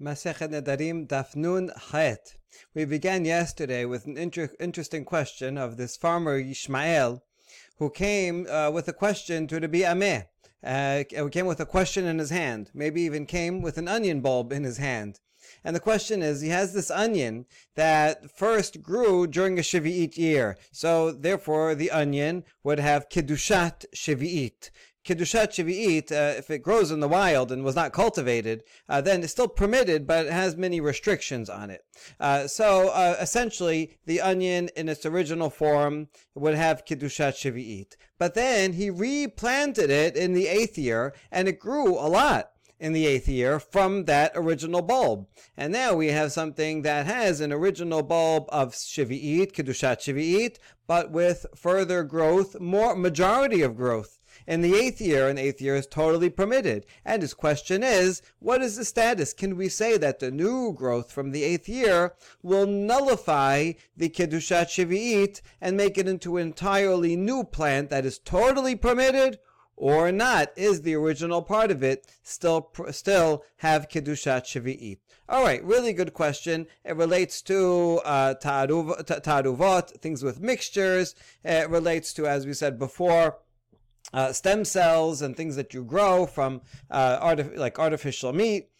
Masechet Nedarim Daf. We began yesterday with an inter- interesting question of this farmer Yishmael, who came uh, with a question to the Ameh. Uh, came with a question in his hand. Maybe even came with an onion bulb in his hand. And the question is, he has this onion that first grew during a Shivi'it year. So therefore, the onion would have Kiddushat Shivi'it. Kiddushat Shivi'it, uh, if it grows in the wild and was not cultivated, uh, then it's still permitted, but it has many restrictions on it. Uh, so uh, essentially, the onion in its original form would have Kiddushat Shivi'it. But then he replanted it in the eighth year, and it grew a lot in the eighth year from that original bulb. And now we have something that has an original bulb of Shivi'it, Kiddushat Shivi'it, but with further growth, more majority of growth in the eighth year, an eighth year is totally permitted. And his question is, what is the status? Can we say that the new growth from the eighth year will nullify the Kedushat Shivi'it and make it into an entirely new plant that is totally permitted? Or not? Is the original part of it still still have kedushat shivi'it? All right, really good question. It relates to uh, taruvot, things with mixtures. It relates to, as we said before, uh, stem cells and things that you grow from uh, artif- like artificial meat.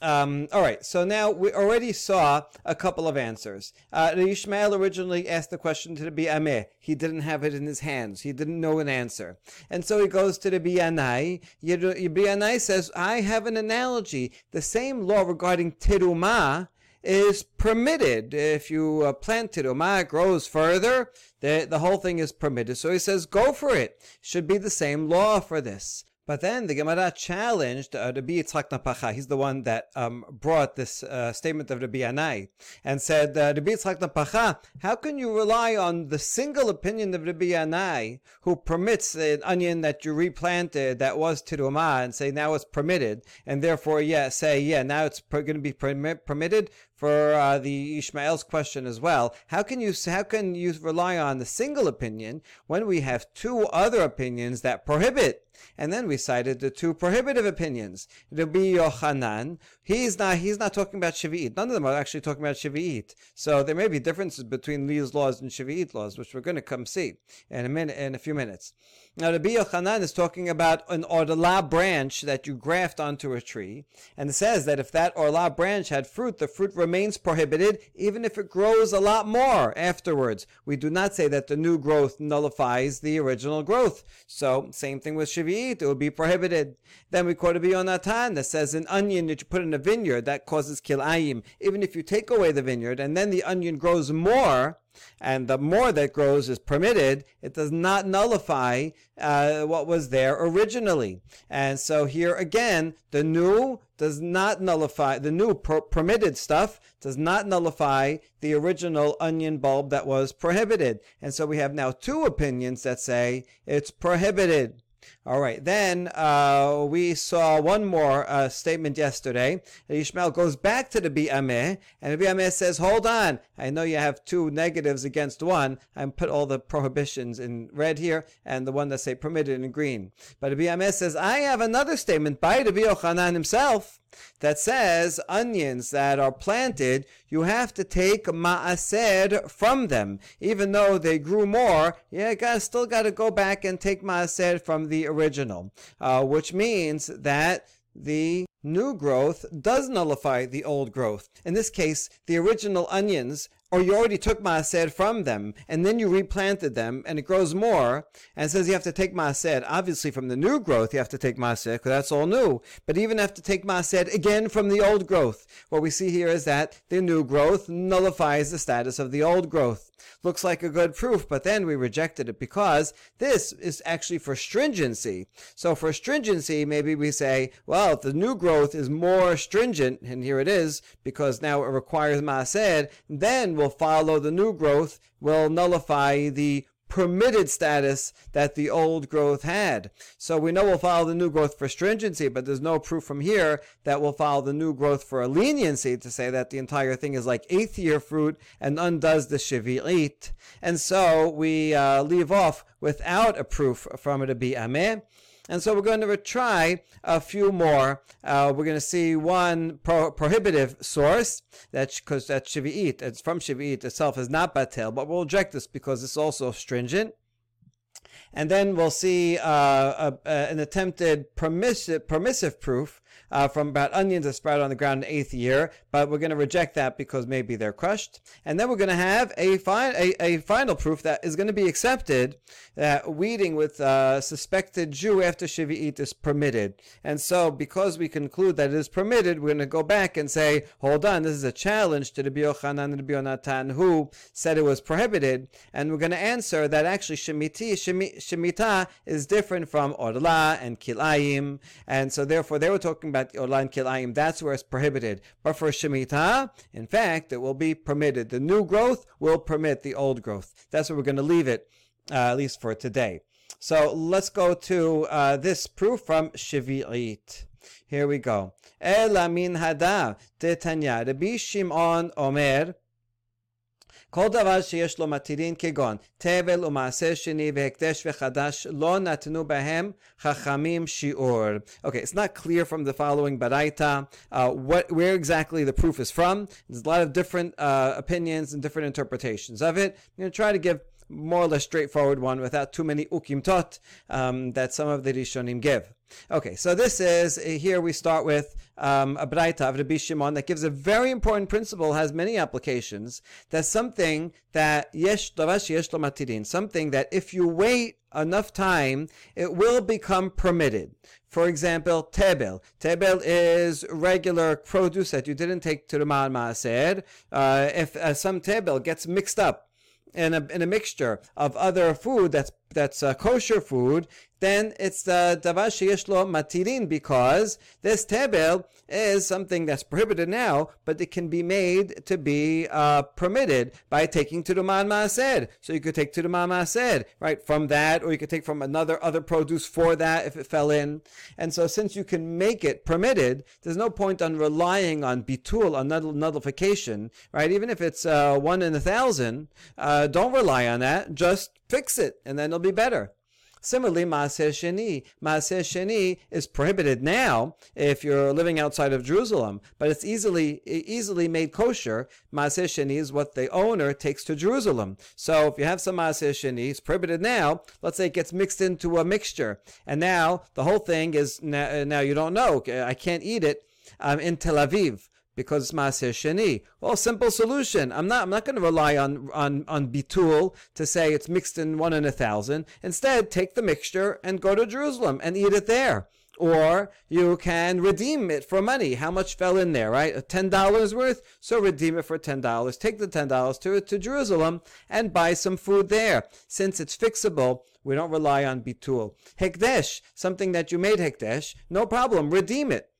Um, all right, so now we already saw a couple of answers. Uh, Ishmael originally asked the question to the Bi'ameh. He didn't have it in his hands. He didn't know an answer. And so he goes to the Bi'anai. Bi'anai says, I have an analogy. The same law regarding Tirumah is permitted. If you uh, plant it, Umah grows further, the, the whole thing is permitted. So he says, go for it. Should be the same law for this. But then the Gemara challenged uh, Rabbi Yitzchak Napacha. He's the one that um, brought this uh, statement of Rabbi Anai and said, uh, Rabbi Yitzchak Napacha, how can you rely on the single opinion of Rabbi Anai who permits an onion that you replanted that was tiruma and say now it's permitted and therefore yeah say yeah now it's per- going to be permitted for uh, the Ishmael's question as well. How can you how can you rely on the single opinion when we have two other opinions that prohibit? And then we cited the two prohibitive opinions. Rabbi Yochanan, he's not he's not talking about Shivi'it. None of them are actually talking about Shivi'it. So there may be differences between these laws and Shivi'it laws, which we're going to come see in a minute in a few minutes. Now, Rabbi Yochanan is talking about an orla branch that you graft onto a tree, and says that if that orla branch had fruit, the fruit remains prohibited, even if it grows a lot more afterwards. We do not say that the new growth nullifies the original growth. So, same thing with Shivi'it, it would be prohibited. Then we quote Rabbi Yonatan that says an onion that you put in a vineyard that causes kilayim. Even if you take away the vineyard and then the onion grows more, and the more that grows is permitted, it does not nullify uh, what was there originally. And so here again, the new does not nullify, the new per- permitted stuff does not nullify the original onion bulb that was prohibited. And so we have now two opinions that say it's prohibited. All right, then uh, we saw one more uh, statement yesterday. Ishmael goes back to the Bi'ameh, and the Bi'ameh says, Hold on, I know you have two negatives against one. I put all the prohibitions in red here, and the one that say permitted in green. But the Bi'ameh says, I have another statement by the Yochanan himself that says onions that are planted, you have to take maaser from them. Even though they grew more, you got still got to go back and take maaser from the original, uh, which means that the new growth does nullify the old growth. In this case, the original onions or you already took maaser from them, and then you replanted them, and it grows more, and says you have to take maaser. Obviously, from the new growth, you have to take maaser, because that's all new. But even have to take maaser again from the old growth. What we see here is that the new growth nullifies the status of the old growth. Looks like a good proof, but then we rejected it because this is actually for stringency. So for stringency, maybe we say, well, if the new growth is more stringent, and here it is, because now it requires maaser, then will follow the new growth will nullify the permitted status that the old growth had. So we know we'll follow the new growth for stringency, but there's no proof from here that we'll follow the new growth for a leniency to say that the entire thing is like eighth year fruit and undoes the shivi'it. And so we uh, leave off without a proof from it to be ameh. And so we're going to try a few more. Uh, we're going to see one pro- prohibitive source, that because that's Shivi'it. It's from Shivi'it itself is not Batel, but we'll reject this because it's also stringent. And then we'll see uh, a, a, an attempted permissive, permissive proof uh, from about onions that sprout on the ground in the eighth year, but we're going to reject that because maybe they're crushed. And then we're going to have a, fi- a, a, final proof that is going to be accepted that weeding with a suspected Jew after Shivi'it is permitted. And so, because we conclude that it is permitted, we're going to go back and say, hold on, this is a challenge to the Yochanan and the Yonatan who said it was prohibited. And we're going to answer that actually Shemitah, Shemitah is different from Orla and Kilayim. And so, therefore, they were talking about at Olan Kilayim, that's where it's prohibited. But for Shemitah, in fact, it will be permitted. The new growth will permit the old growth. That's where we're going to leave it, uh, at least for today. So let's go to uh, this proof from Shivi'it. Here we go. Elamin hada tetanya. Rabbi Shimon Omer. כל דבר שיש לו מתירין כגון תבל ומעשר שני והקדש וחדש לא נתנו בהם חכמים שיעור. Okay, it's not clear from the following baraita uh, what, where exactly the proof is from. There's a lot of different uh, opinions and different interpretations of it. I'm going to try to give more or less straightforward one without too many ukimtot um, that some of the Rishonim give. Okay, so this is uh, here we start with um, a braita of Rabbi Shimon that gives a very important principle, has many applications. That's something that yesh davash yesh matirin, something that if you wait enough time, it will become permitted. For example, tebel. Tebel is regular produce that you didn't take to the maaser. Uh, if uh, some tebel gets mixed up in a, in a mixture of other food that's that's uh, kosher food, then it's the davar sheyeshlo matirin because this tebel is something that's prohibited now, but it can be made to be uh, permitted by taking to the maaser. So you could take to the maaser, right, from that, or you could take from another other produce for that if it fell in. And so since you can make it permitted, there's no point on relying on bitul, on nullification, right? Even if it's uh, one in a thousand, uh, don't rely on that. Just fix it, and then it'll be better. Similarly, Maaser Sheni. Maaser Sheni is prohibited now if you're living outside of Jerusalem, but it's easily easily made kosher. Maaser Sheni is what the owner takes to Jerusalem. So if you have some Maaser Sheni, it's prohibited now. Let's say it gets mixed into a mixture, and now the whole thing is now, now you don't know. I can't eat it um, in Tel Aviv because Maaser Sheni. Well, simple solution. I'm not. I'm not going to rely on on on bitul to say it's mixed in one in a thousand. Instead, take the mixture and go to Jerusalem and eat it there. Or you can redeem it for money. How much fell in there, right? Ten dollars worth. So redeem it for ten dollars. Take the ten dollars to to Jerusalem and buy some food there. Since it's fixable, we don't rely on bitul. Hekdesh, something that you made hekdesh, no problem. Redeem it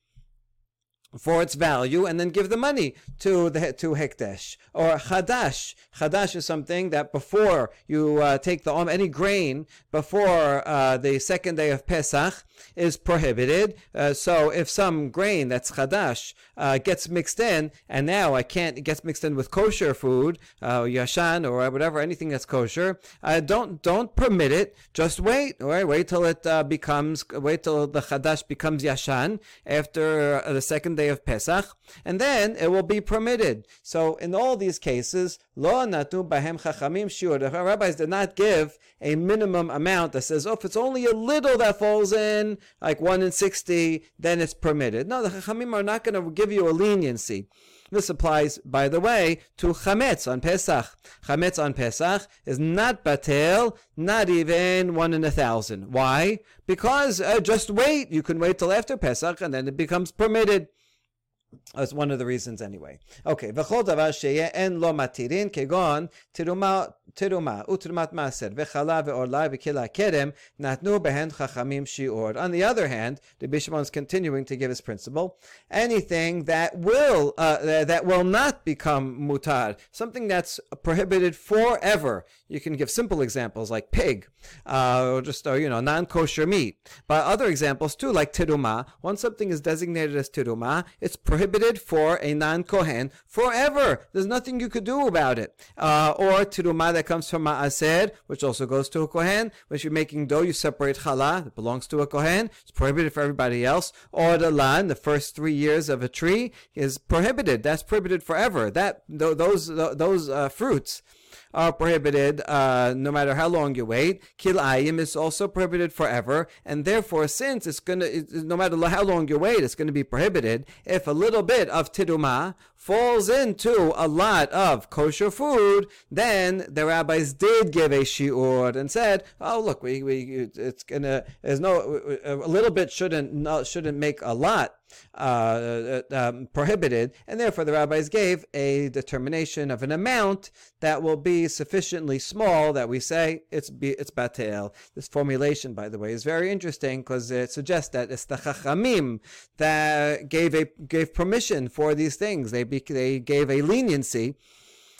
for its value and then give the money to the to hekdesh or chadash. Chadash is something that before you uh, take the any grain before uh, the second day of Pesach is prohibited. Uh, so if some grain that's chadash uh, gets mixed in, and now I can't it gets mixed in with kosher food, uh, yashan or whatever, anything that's kosher, uh, don't don't permit it. Just wait, all right? Wait till it becomes wait till the chadash becomes yashan after the second day day of Pesach, and then it will be permitted. So in all these cases, lo natu bahem chachamim shiur. The rabbis did not give a minimum amount that says, oh, if it's only a little that falls in, like one in sixty, then it's permitted. No, the chachamim are not going to give you a leniency. This applies, by the way, to chametz on Pesach. Chametz on Pesach is not batel, not even one in a thousand. Why? Because uh, just wait. You can wait till after Pesach, and then it becomes permitted. That's one of the reasons anyway. Okay, v'chol davar sheye en lo matirin kegon utrumat maser v'chala ve'orla v'kila kerem natnu chachamim shi'or. On the other hand, the Bishimon is continuing to give his principle. Anything that will uh, that will not become mutar, something that's prohibited forever. You can give simple examples like pig, uh, or just uh, you know non-kosher meat. But other examples too, like tiruma. Once something is designated as tiruma, it's prohibited for a non-Kohen forever. There's nothing you could do about it. Uh, or Tiruma that comes from Ma'aser, which also goes to a Kohen. If you're making dough, you separate challah, that belongs to a Kohen. It's prohibited for everybody else. Or the lan, the first three years of a tree, is prohibited. That's prohibited forever. That Those, those uh, fruits are prohibited uh, no matter how long you wait. Kilayim is also prohibited forever, and therefore, since it's gonna, no matter how long you wait, it's to be prohibited. If a little bit of tiruma falls into a lot of kosher food, then the rabbis did give a shiur and said, "Oh, look, we, we it's gonna there's no a little bit shouldn't shouldn't make a lot." Uh, uh, um, prohibited, and therefore the rabbis gave a determination of an amount that will be sufficiently small that we say it's it's batel. This formulation, by the way, is very interesting because it suggests that it's the chachamim that gave a gave permission for these things. They they gave a leniency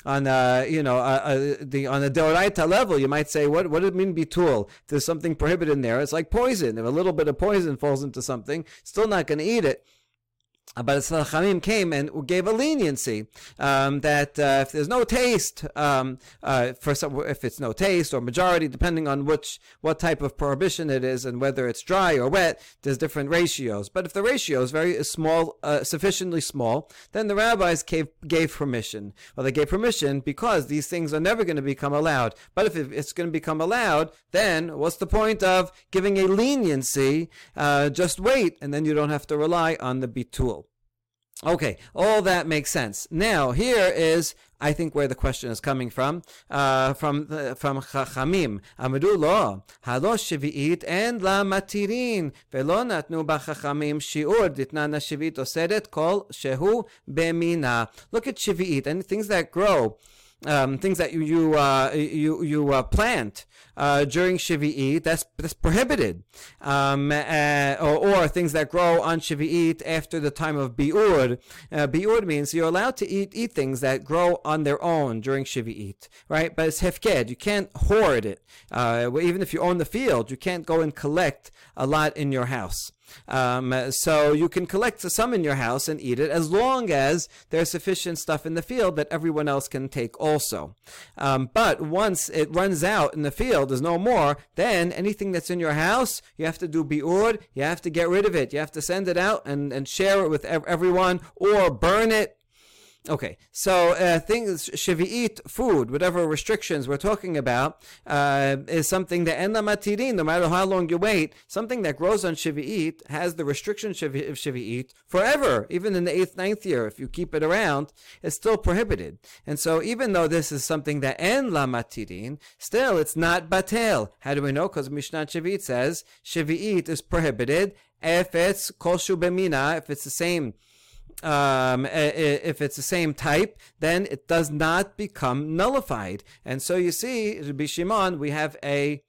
on uh, you know uh, uh, the on a deoraita level, you might say, what what does it mean bitul? There's something prohibited in there. It's like poison. If a little bit of poison falls into something, still not going to eat it. But the Chachamim came and gave a leniency um, that uh, if there's no taste, um, uh, for some, if it's no taste or majority, depending on which what type of prohibition it is and whether it's dry or wet, there's different ratios. But if the ratio is very is small, uh, sufficiently small, then the rabbis gave gave permission. Well, they gave permission because these things are never going to become allowed. But if it's going to become allowed, then what's the point of giving a leniency? Uh, just wait, and then you don't have to rely on the bitul. Okay, all that makes sense. Now, here is, I think, where the question is coming from. Uh, from the, from Chachamim. Amru lo, halo shvi'it and la matirin, velo natnu b'chachamim shi'ur ditnana shvi'it oseret kol shehu bemina. Look at shvi'it, and things that grow um, things that you you uh, you you uh, plant uh, during Shivi'it, that's that's prohibited, um, uh, or, or, things that grow on Shivi'it after the time of Biur. Uh, Biur means you're allowed to eat eat things that grow on their own during Shivi'it, right? But it's hefker. You can't hoard it. Uh, even if you own the field, you can't go and collect a lot in your house. Um, so you can collect some in your house and eat it as long as there's sufficient stuff in the field that everyone else can take also. Um, but once it runs out in the field, there's no more, then anything that's in your house, you have to do bi'ur, you have to get rid of it. You have to send it out and, and share it with everyone or burn it Okay, so uh, things shavi'it food, whatever restrictions we're talking about, uh, is something that en matirin, no matter how long you wait, something that grows on shavi'it has the restriction of shavi'it forever, even in the eighth, ninth year. If you keep it around, it's still prohibited. And so, even though this is something that en la matirin, still it's not batel. How do we know? Because Mishnah Shavi'it says shavi'it is prohibited if it's kol bemina, if it's the same um, if it's the same type, then it does not become nullified. And so you see, Rabbi Shimon, we have a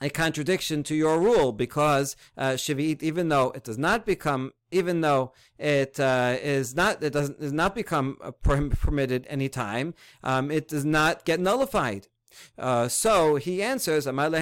a contradiction to your rule because uh, even though it does not become, even though it uh, is not, it doesn't, does not become permitted any time, um, it does not get nullified. Uh, so he answers, aval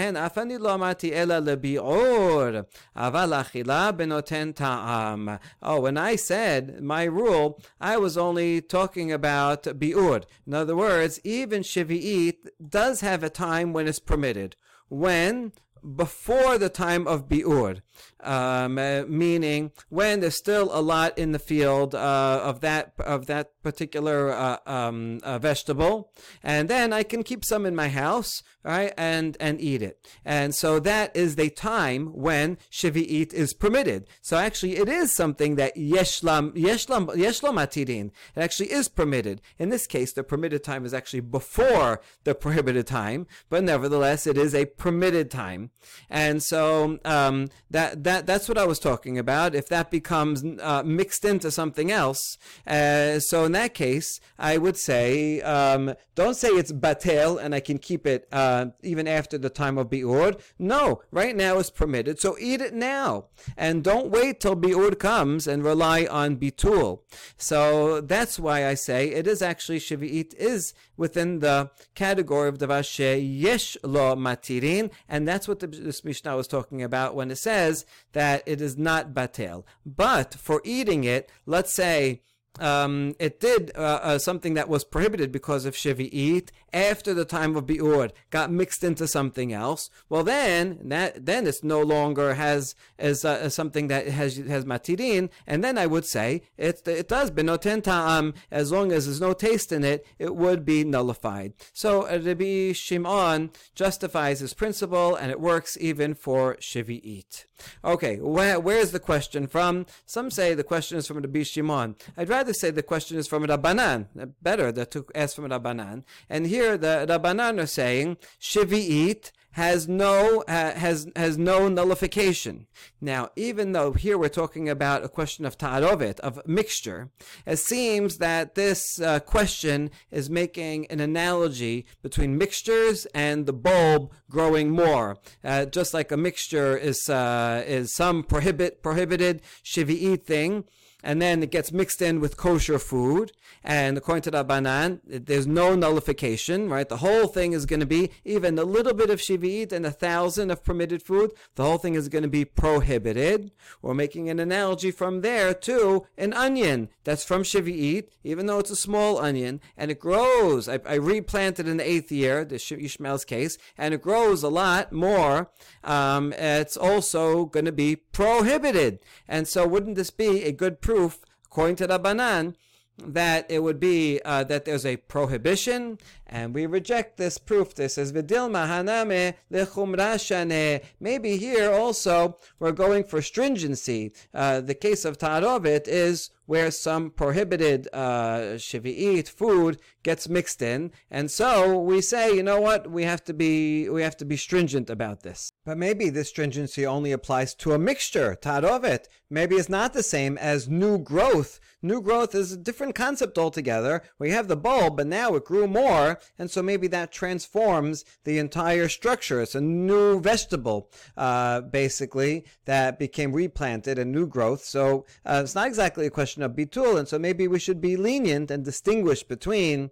achila benoten ta'am. Oh, when I said my rule, I was only talking about bi'ur. In other words, even Shivi'it does have a time when it's permitted. When? Before the time of bi'ur um, uh, meaning when there's still a lot in the field uh, of that of that particular uh, um, uh, vegetable, and then I can keep some in my house, right, and and eat it. And so that is the time when shavi'it is permitted. So actually, it is something that yeshlam yeshlam yeshlam. It actually is permitted. In this case, the permitted time is actually before the prohibited time, but nevertheless, it is a permitted time. And so um, that that that's what I was talking about. If that becomes uh, mixed into something else, uh, so in that case, I would say um, don't say it's batel and I can keep it uh, even after the time of biur. No, right now it's permitted, so eat it now and don't wait till biur comes and rely on bitul. So that's why I say it is actually shavi'it is within the category of davashe yesh lo matirin, and that's what the, this Mishnah was talking about when it says that it is not batel. But for eating it, let's say um, it did uh, uh, something that was prohibited because of Shavi'it after the time of Bi'ur, got mixed into something else. Well, then that then it's no longer has as, uh, something that has has matirin, and then I would say it it does benoten ta'am as long as there's no taste in it, it would be nullified. So uh, Rabbi Shimon justifies his principle, and it works even for Shavi'it. Okay, where, where's the question from? Some say the question is from Rabbi Shimon. I'd rather say the question is from Rabbanan. Better that to ask from Rabbanan. And here the Rabbanan are saying Shivi'it has no uh, has has no nullification. Now, even though here we're talking about a question of ta'arovet, of mixture, it seems that this uh, question is making an analogy between mixtures and the bulb growing more. Uh, just like a mixture is uh, is some prohibit prohibited shivi'it thing, and then it gets mixed in with kosher food. And according to the Banan, there's no nullification, right? The whole thing is going to be even a little bit of shivit and a thousand of permitted food. The whole thing is going to be prohibited. We're making an analogy from there to an onion that's from shivit, even though it's a small onion, and it grows. I, I replanted in the eighth year, the Ishmael's case, and it grows a lot more. Um, it's also going to be prohibited. And so, wouldn't this be a good proof, according to the Banan, that it would be uh, that there's a prohibition, and we reject this proof. This is vidilma haname lechumrashane. Maybe here also we're going for stringency. Uh, the case of tarovit is where some prohibited uh, shivi'it food gets mixed in, and so we say, you know what, we have to be we have to be stringent about this. But maybe this stringency only applies to a mixture, tarovit. Maybe it's not the same as new growth. New growth is a different concept altogether. We have the bulb, but now it grew more, and so maybe that transforms the entire structure. It's a new vegetable, uh, basically, that became replanted, a new growth. So uh, it's not exactly a question of bitul, and so maybe we should be lenient and distinguish between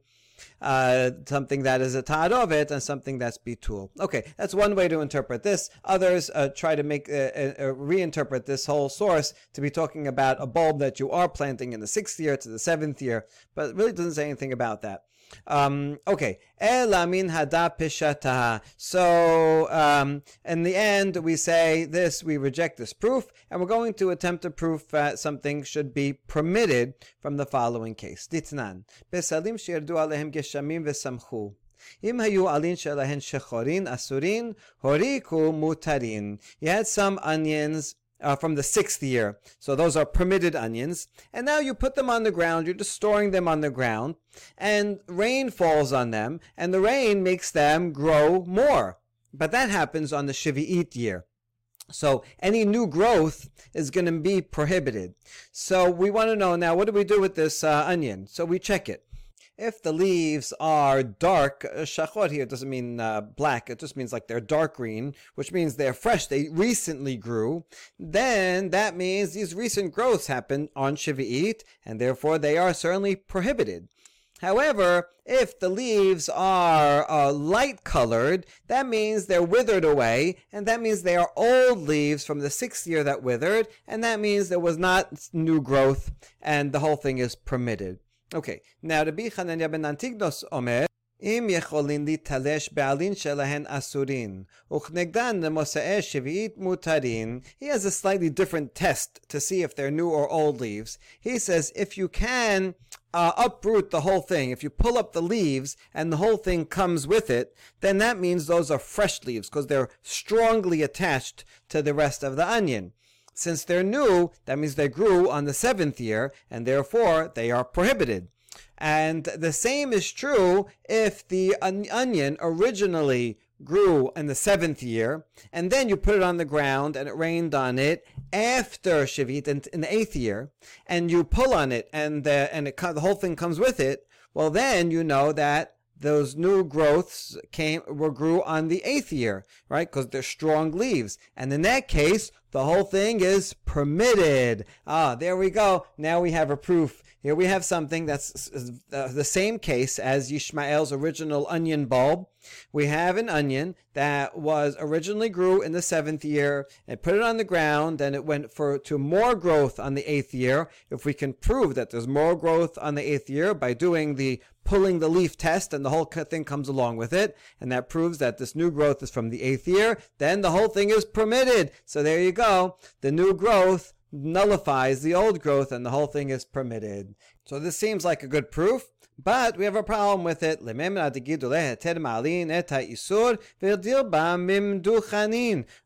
uh, something that is a ta'arovet and something that's bitul. Okay, that's one way to interpret this. Others uh, try to make uh, uh, uh, reinterpret this whole source to be talking about a bulb that you are planting in the sixth year to the seventh year, but it really doesn't say anything about that. Um, okay, elamin hada pishataha. So, um, in the end, we say this, we reject this proof, and we're going to attempt to prove that something should be permitted from the following case. Ditnan, besalim shirdu alehem geshamim vesamchu. אם היו עלין שלהן שחורין, אסורין, הוריקו מותרין. You had some onions uh, from the sixth year. So those are permitted onions. And now you put them on the ground. You're just storing them on the ground. And rain falls on them. And the rain makes them grow more. But that happens on the Shivi'it year. So any new growth is going to be prohibited. So we want to know now, what do we do with this uh, onion? So we check it. If the leaves are dark, uh, shachor here doesn't mean uh, black, it just means like they're dark green, which means they're fresh, they recently grew, then that means these recent growths happen on Shivi'it, and therefore they are certainly prohibited. However, if the leaves are uh, light colored, that means they're withered away, and that means they are old leaves from the sixth year that withered, and that means there was not new growth, and the whole thing is permitted. Okay, now Rabbi Chananya ben Antignos Omer, אם יכולים להתלש בעלין שלהן אסורין, וכנגדן למושאי שביעית מותרין, he has a slightly different test to see if they're new or old leaves. He says if you can uh, uproot the whole thing, if you pull up the leaves and the whole thing comes with it, then that means those are fresh leaves because they're strongly attached to the rest of the onion. Since they're new, that means they grew on the seventh year, and therefore they are prohibited. And the same is true if the onion originally grew in the seventh year, and then you put it on the ground and it rained on it after Shavit in, the eighth year, and you pull on it and the, and it, the whole thing comes with it, well, then you know that those new growths came were grew on the eighth year, right? Because they're strong leaves. And in that case, the whole thing is permitted. Ah, there we go. Now we have a proof. Here we have something that's uh, the same case as Yishmael's original onion bulb. We have an onion that was originally grew in the seventh year and put it on the ground, and it went for to more growth on the eighth year. If we can prove that there's more growth on the eighth year by doing the pulling the leaf test and the whole thing comes along with it, and that proves that this new growth is from the eighth year, then the whole thing is permitted. So there you go. The new growth nullifies the old growth and the whole thing is permitted. So this seems like a good proof. But we have a problem with it. Eh,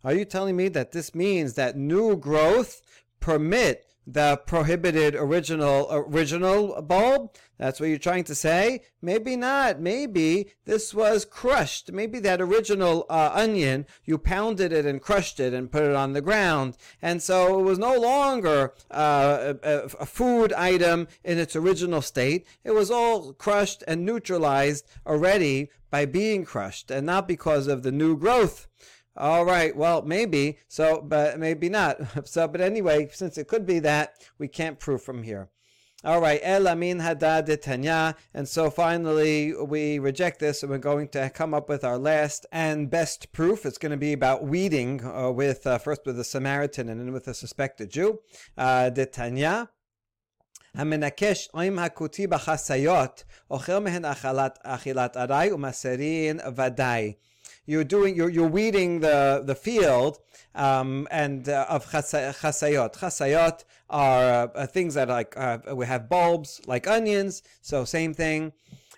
Are you telling me that this means that new growth permit the prohibited original original bulb? That's what you're trying to say? Maybe not. Maybe this was crushed. Maybe that original uh, onion, you pounded it and crushed it and put it on the ground. And so it was no longer uh, a, a food item in its original state. It was all crushed and neutralized already by being crushed and not because of the new growth. All right, well, maybe so, but maybe not. So, but anyway, since it could be that, we can't prove from here. All right, El Amin Hadad Tanya. And so finally, we reject this and we're going to come up with our last and best proof. It's going to be about weeding uh, with, uh, first with a Samaritan and then with a suspected Jew. Uh, Tanya. המנקש עם הכותי בחסיות, אוכל מהן אכילת ארעי ומסרין ודאי you're doing you're, you're weeding the the field um, and uh, of chasayot. Chasayot are uh, things that like uh, we have bulbs like onions, so same thing.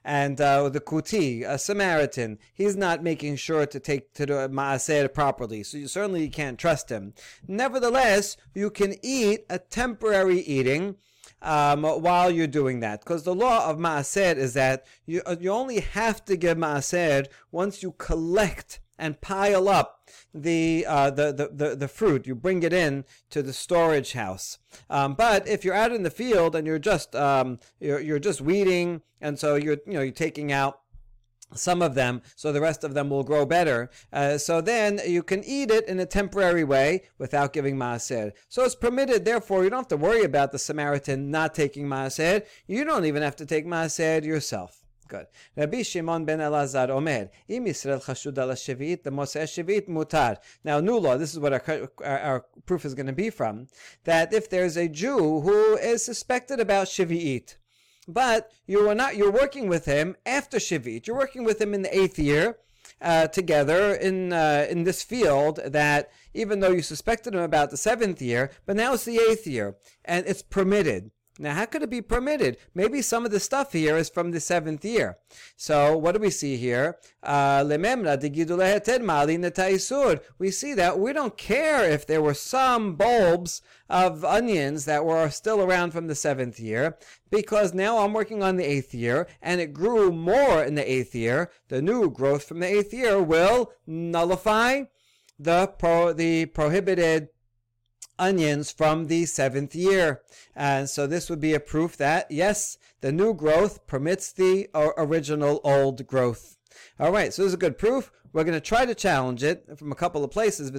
And uh, the kuti, a Samaritan, he's not making sure to take to the maaser properly, so you certainly can't trust him. Nevertheless, you can eat a temporary eating um, while you're doing that. Because the law of Maaser is that you, uh, you only have to give Maaser once you collect and pile up the, uh, the, the, the, the, fruit. You bring it in to the storage house. Um, but if you're out in the field and you're just um, you're, you're just weeding, and so you're you know you're taking out some of them, so the rest of them will grow better. Uh, so then you can eat it in a temporary way without giving maaser. So it's permitted. Therefore, you don't have to worry about the Samaritan not taking maaser. You don't even have to take maaser yourself. Good. Rabbi Shimon ben Elazar Omer, Im Yisrael chashud al the Moshe Shevit mutar. Now, new law, this is what our, our, our, proof is going to be from, that if there's a Jew who is suspected about Shvi'it, but you are not. You're working with him after Shivit. You're working with him in the eighth year. Uh, together in uh, in this field that even though you suspected him about the seventh year, but now it's the eighth year and it's permitted. Now, how could it be permitted? Maybe some of the stuff here is from the seventh year. So, what do we see here? Uh, we see that we don't care if there were some bulbs of onions that were still around from the seventh year, because now I'm working on the eighth year, and it grew more in the eighth year. The new growth from the eighth year will nullify the pro- the prohibited onions from the seventh year. And so this would be a proof that, yes, the new growth permits the uh, original old growth. All right, so this is a good proof. We're going to try to challenge it from a couple of places.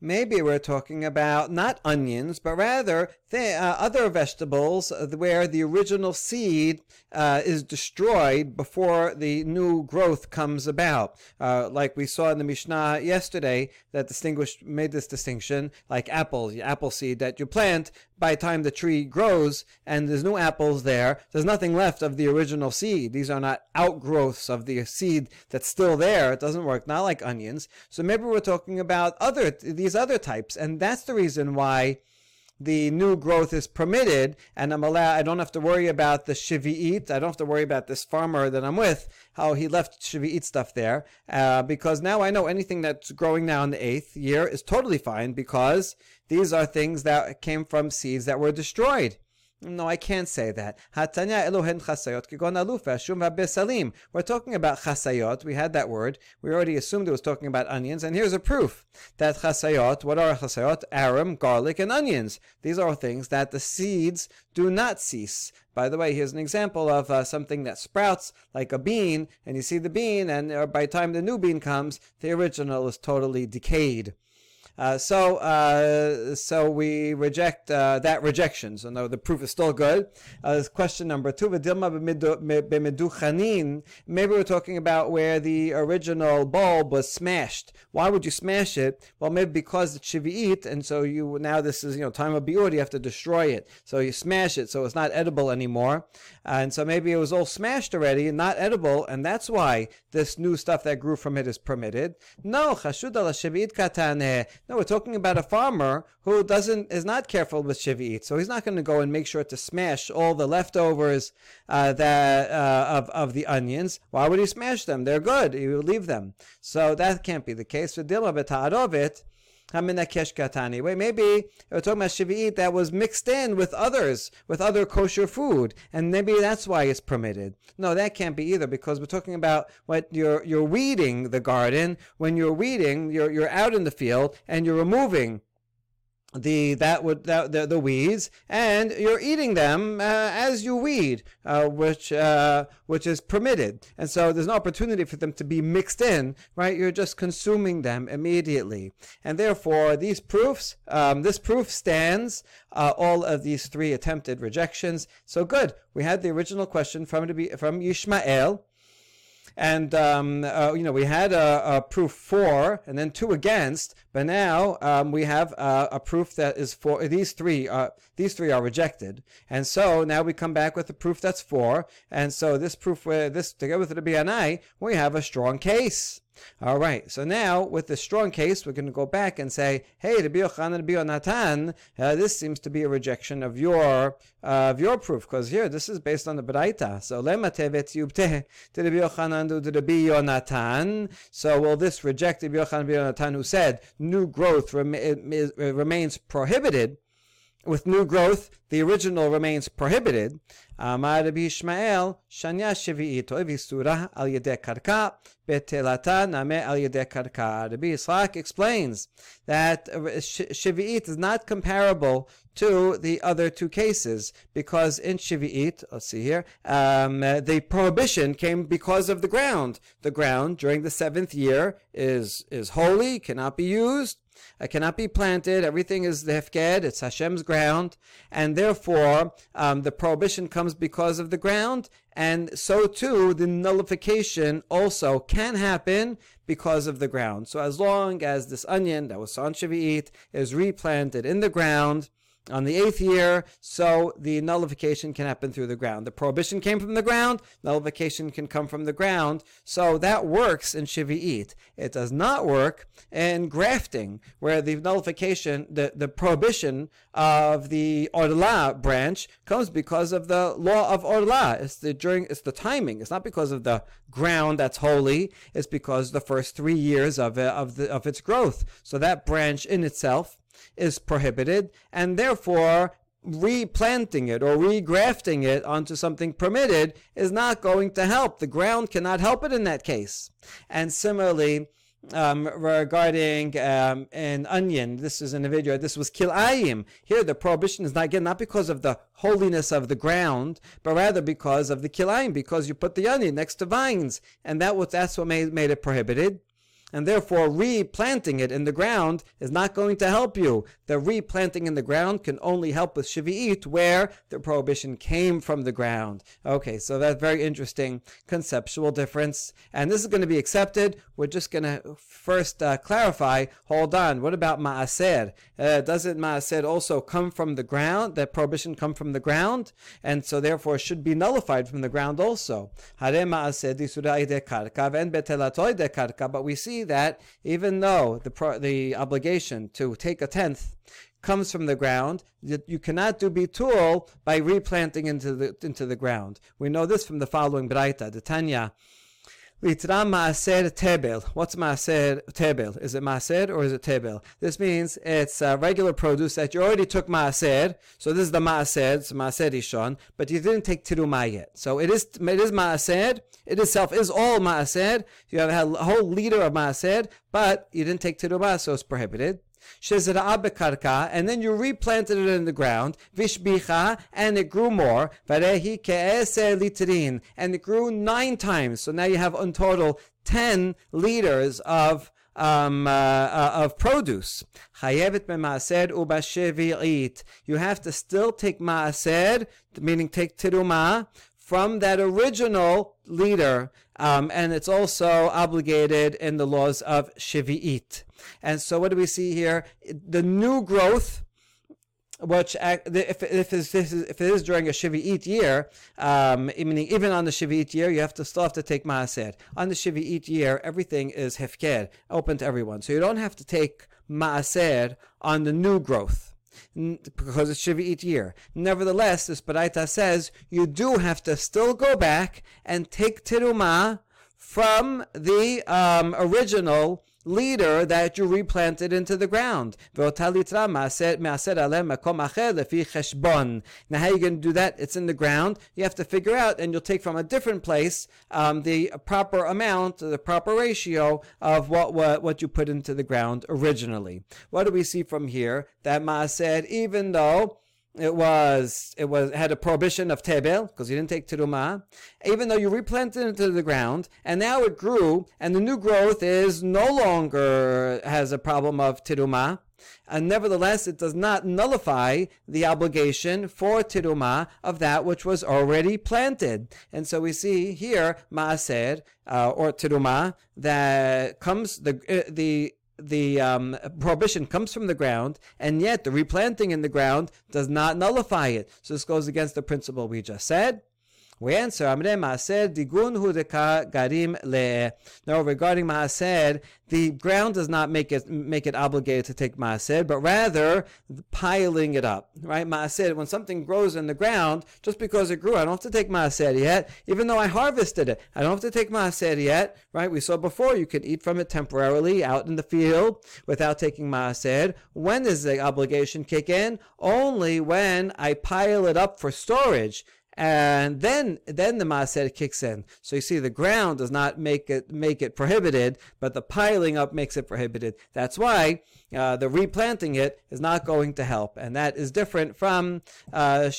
Maybe we're talking about not onions, but rather th- uh, other vegetables where the original seed uh, is destroyed before the new growth comes about. Uh, like we saw in the Mishnah yesterday, that distinguished made this distinction, like apples, the apple seed that you plant. By the time the tree grows and there's no apples there, there's nothing left of the original seed. These are not outgrowths of the seed that's still there. It doesn't work, not like onions. So maybe we're talking about other these other types, and that's the reason why the new growth is permitted, and I'm allowed. I don't have to worry about the shivi'it. I don't have to worry about this farmer that I'm with, how he left shivi'it stuff there, uh, because now I know anything that's growing now in the eighth year is totally fine because these are things that came from seeds that were destroyed. No, I can't say that. Hatanya Elohen chasayot kigon besalim. We're talking about chasayot. We had that word. We already assumed it was talking about onions, and here's a proof that chasayot. What are chasayot? Arum, garlic, and onions. These are things that the seeds do not cease. By the way, here's an example of uh, something that sprouts like a bean, and you see the bean, and uh, by the time the new bean comes, the original is totally decayed. Uh, so, uh, so we reject uh, that rejection. So no, the proof is still good. Uh, question number two. Maybe we're talking about where the original bulb was smashed. Why would you smash it? Well, maybe because it's shivi'it, and so you now this is you know time of biur. You have to destroy it. So you smash it, so it's not edible anymore. And so maybe it was all smashed already and not edible, and that's why this new stuff that grew from it is permitted. No, chashud al kataneh. No, we're talking about a farmer who doesn't is not careful with shivi'it, so he's not going to go and make sure to smash all the leftovers uh, that uh, of of the onions. Why would he smash them? They're good. He will leave them. So that can't be the case. For dilma beta'arovit. Haminakesh katani. Wait, maybe we're talking about shivi'it that was mixed in with others, with other kosher food, and maybe that's why it's permitted. No, that can't be either because we're talking about what you're you're weeding the garden. When you're weeding, you're you're out in the field and you're removing the that would that the, the weeds and you're eating them uh, as you weed uh, which uh, which is permitted. And so there's no opportunity for them to be mixed in right? You're just consuming them immediately. And therefore these proofs um, this proof stands uh, all of these three attempted rejections. So good. We had the original question from from Yishmael and um, uh, you know we had a, a, proof for and then two against, but now um, we have a proof that is for these three. Uh, these three are rejected, and so now we come back with a proof that's for, and so this proof, this together with the BNI, we have a strong case. All right. So now, with the strong case, we're going to go back and say, "Hey, Rabbi Yochanan, Rabbi Yonatan, uh, this seems to be a rejection of your uh, of your proof, because here this is based on the Braita. So lema tevet yubte to Rabbi Yochanan to Rabbi Yonatan. So will this reject Rabbi Yochanan, Rabbi Yonatan, who said new growth rem- remains prohibited?" With new growth, the original remains prohibited. Rabbi Ishmael, Shanya Shavi'it, Oivisura al Yedek Karka, Betelata Name al Karka. Rabbi explains that Shavi'it is not comparable to the other two cases because in Shavi'it, let's see here, um, the prohibition came because of the ground. The ground during the seventh year is, is holy, cannot be used it cannot be planted. Everything is the hefker. It's Hashem's ground, and therefore um, the prohibition comes because of the ground, and so too the nullification also can happen because of the ground. So as long as this onion that was on Shivi'it is replanted in the ground on the eighth year, so the nullification can happen through the ground. The prohibition came from the ground, nullification can come from the ground, so that works in Shivi'it. It does not work in grafting, where the nullification, the, the prohibition of the Orla branch comes because of the law of Orla. It's the during it's the timing. It's not because of the ground that's holy. It's because the first three years of, of, the, of its growth. So that branch in itself is prohibited, and therefore replanting it or regrafting it onto something permitted is not going to help. The ground cannot help it in that case. And similarly, um, regarding um, an onion. This is in a video. This was kilayim. Here, the prohibition is not again not because of the holiness of the ground, but rather because of the kilayim, because you put the onion next to vines, and that was that's what made, made it prohibited and therefore replanting it in the ground is not going to help you. The replanting in the ground can only help with Shavi'it, where the prohibition came from the ground. Okay, so that's very interesting conceptual difference. And this is going to be accepted. We're just going to first uh, clarify, hold on, what about Ma'aser? Uh, doesn't Ma'aser also come from the ground? That prohibition come from the ground? And so therefore should be nullified from the ground also. But we see that even though the pro- the obligation to take a tenth comes from the ground, you cannot do bitul by replanting into the into the ground. We know this from the following braita, the Tanya. Litra maaser tebel. What's maaser tebel? Is it maaser or is it tebel? This means it's uh, regular produce that you already took maaser. So this is the maaser, it's maaser rishon, but you didn't take tirumah yet. So it is it is maaser. It itself is all maaser. You have a whole liter of maaser, but you didn't take tirumah, so it's prohibited and then you replanted it in the ground, vishbicha, and it grew more, litrin, and it grew nine times. So now you have in total ten liters of um, uh, uh, of produce. Chayevet b'maaser ubashevi'it. You have to still take maaser, meaning take tiruma, from that original leader, um, and it's also obligated in the laws of Shivi'it. And so, what do we see here? The new growth which if if, if it is during a Shivi'it year, um, meaning even on the Shivi'it year, you have to still have to take Maaser. On the Shivi'it year, everything is Hefker, open to everyone. So you don't have to take Maaser on the new growth because it's Shivi'it year. Nevertheless, this Baraita says you do have to still go back and take Tirumah from the um, original leader that you replanted into the ground. Now how are you going to do that? It's in the ground. You have to figure out, and you'll take from a different place um, the proper amount, the proper ratio of what, what, what you put into the ground originally. What do we see from here? That Maaseh, even though it was it was had a prohibition of tebel because you didn't take tiruma, even though you replanted it into the ground and now it grew and the new growth is no longer has a problem of tiruma. And nevertheless, it does not nullify the obligation for tiruma of that which was already planted. And so we see here maaser uh, or tiruma that comes the uh, the the um, prohibition comes from the ground, and yet the replanting in the ground does not nullify it. So this goes against the principle we just said. We answer, Amre Maaser Digun Hudeka Garim Le. Now, regarding Maaser, the ground does not make it make it obligated to take Maaser, but rather piling it up. Right? Maaser, when something grows in the ground, just because it grew, I don't have to take Maaser yet, even though I harvested it. I don't have to take Maaser yet. Right? We saw before you can eat from it temporarily out in the field without taking Maaser. When does the obligation kick in? Only when I pile it up for storage and then then the maaser kicks in. So you see, the ground does not make it make it prohibited, but the piling up makes it prohibited. That's why uh, the replanting it is not going to help, and that is different from uh,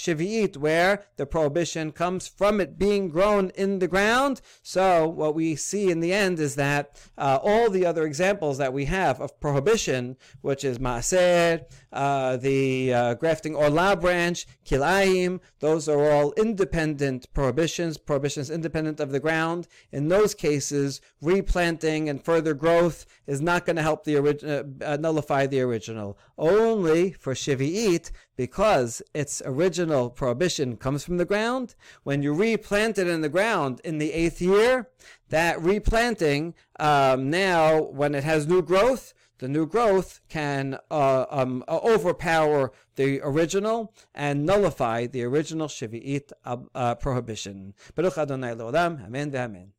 where the prohibition comes from it being grown in the ground. So what we see in the end is that uh, all the other examples that we have of prohibition, which is maaser, uh, the uh, grafting orla branch, kilayim, those are all independent prohibitions, prohibitions independent of the ground. In those cases, replanting and further growth is not going to help the original uh, nullify the original. Only for Shivi'it, because its original prohibition comes from the ground, when you replant it in the ground in the eighth year, that replanting, um, now when it has new growth, the new growth can uh, um, overpower the original and nullify the original Shivi'it uh, uh prohibition. Baruch Adonai Amen